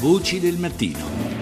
Voci del mattino.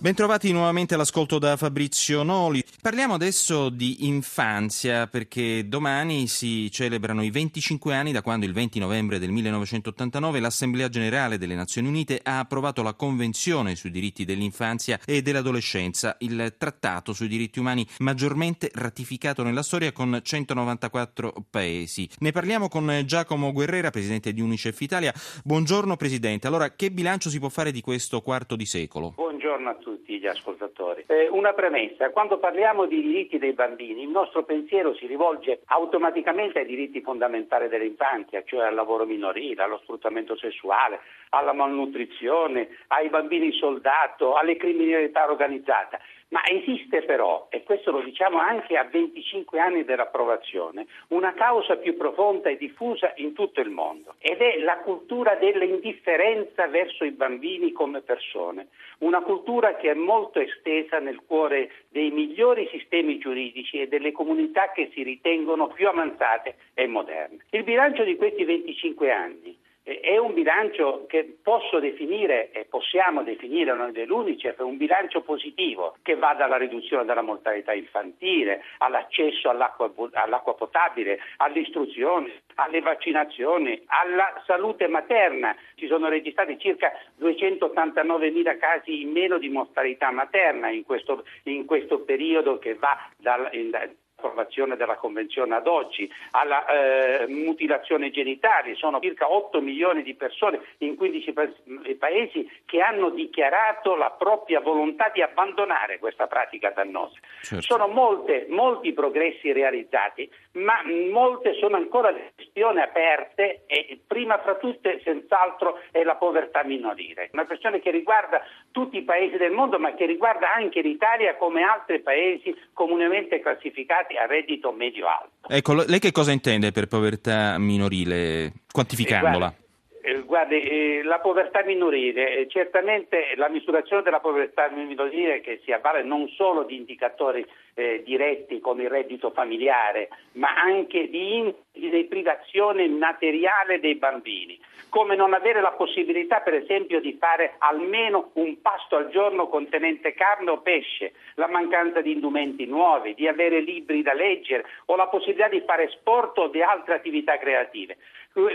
Bentrovati nuovamente all'ascolto da Fabrizio Noli. Parliamo adesso di infanzia perché domani si celebrano i 25 anni da quando il 20 novembre del 1989 l'Assemblea Generale delle Nazioni Unite ha approvato la Convenzione sui diritti dell'infanzia e dell'adolescenza, il trattato sui diritti umani maggiormente ratificato nella storia con 194 paesi. Ne parliamo con Giacomo Guerrera, presidente di Unicef Italia. Buongiorno Presidente. Allora, che bilancio si può fare di questo quarto di secolo? Buongiorno a tutti gli ascoltatori. Eh, una premessa, quando parliamo di diritti dei bambini, il nostro pensiero si rivolge automaticamente ai diritti fondamentali dell'infanzia, cioè al lavoro minorile, allo sfruttamento sessuale, alla malnutrizione, ai bambini soldato, alle criminalità organizzata. Ma esiste però, e questo lo diciamo anche a 25 anni dell'approvazione, una causa più profonda e diffusa in tutto il mondo ed è la cultura dell'indifferenza verso i bambini come persone, una cultura che è molto estesa nel cuore dei migliori sistemi giuridici e delle comunità che si ritengono più avanzate e moderne. Il bilancio di questi 25 anni è un bilancio che posso definire e possiamo definire noi dell'Unicef un bilancio positivo che va dalla riduzione della mortalità infantile all'accesso all'acqua, all'acqua potabile, all'istruzione, alle vaccinazioni, alla salute materna. Ci sono registrati circa 289 mila casi in meno di mortalità materna in questo, in questo periodo che va dal, in, approvazione della Convenzione ad oggi, alla eh, mutilazione genitale, sono circa 8 milioni di persone in 15 paesi che hanno dichiarato la propria volontà di abbandonare questa pratica dannosa. Certo. Sono molte, molti progressi realizzati, ma molte sono ancora questioni aperte e prima fra tutte senz'altro è la povertà minorile, una questione che riguarda tutti i paesi del mondo ma che riguarda anche l'Italia come altri paesi comunemente classificati a reddito medio-alto. Ecco, lei che cosa intende per povertà minorile, quantificandola? Eh, guardi, eh, la povertà minorile, eh, certamente la misurazione della povertà minorile che si avvale non solo di indicatori eh, diretti come il reddito familiare, ma anche di, di privazione materiale dei bambini, come non avere la possibilità per esempio di fare almeno un pasto al giorno contenente carne o pesce, la mancanza di indumenti nuovi, di avere libri da leggere o la possibilità di fare sport o di altre attività creative.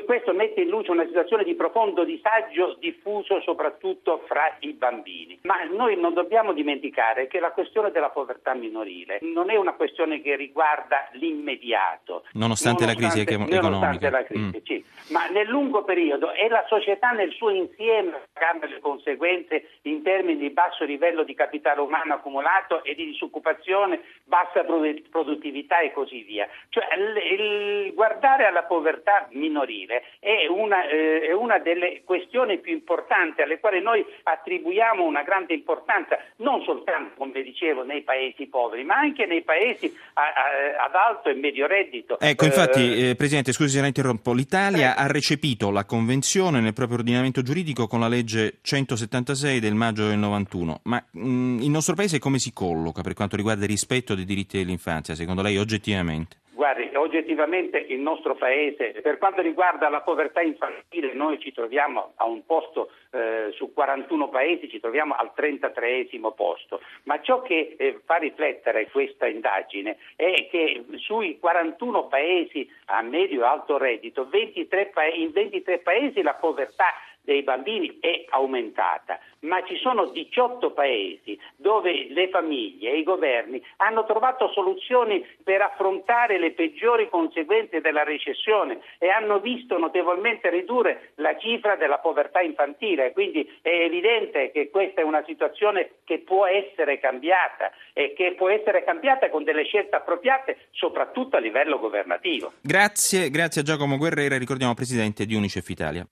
Questo mette in luce una situazione di profondo disagio diffuso soprattutto fra i bambini. Ma noi non dobbiamo dimenticare che la questione della povertà minorile globale, non è una questione che riguarda l'immediato. Nonostante, nonostante la crisi economica. Nonostante la crisi, mm. sì. Ma nel lungo periodo è la società nel suo insieme a pagare le conseguenze in termini di basso livello di capitale umano accumulato e di disoccupazione, bassa produttività e così via. Cioè, il guardare alla povertà minorile è una, eh, è una delle questioni più importanti alle quali noi attribuiamo una grande importanza, non soltanto, come dicevo, nei paesi poveri, ma anche nei paesi a, a, ad alto e medio reddito. Ecco, infatti, eh, eh, Presidente, scusi se la interrompo, l'Italia ha recepito la Convenzione nel proprio ordinamento giuridico con la legge 176 del maggio del 91, ma mh, mm, il nostro Paese come si colloca per quanto riguarda il rispetto dei diritti dell'infanzia, secondo lei, oggettivamente? Guardi, oggettivamente il nostro Paese, per quanto riguarda la povertà infantile, noi ci troviamo a un posto eh, su 41 paesi, ci troviamo al 33 posto. Ma ciò che eh, fa riflettere questa indagine è che sui 41 paesi a medio e alto reddito, 23 pa- in 23 paesi la povertà dei bambini è aumentata, ma ci sono 18 paesi dove le famiglie e i governi hanno trovato soluzioni per affrontare le peggiori conseguenze della recessione e hanno visto notevolmente ridurre la cifra della povertà infantile. Quindi è evidente che questa è una situazione che può essere cambiata e che può essere cambiata con delle scelte appropriate, soprattutto a livello governativo. Grazie, grazie a Giacomo Guerrera, ricordiamo Presidente di Unicef Italia.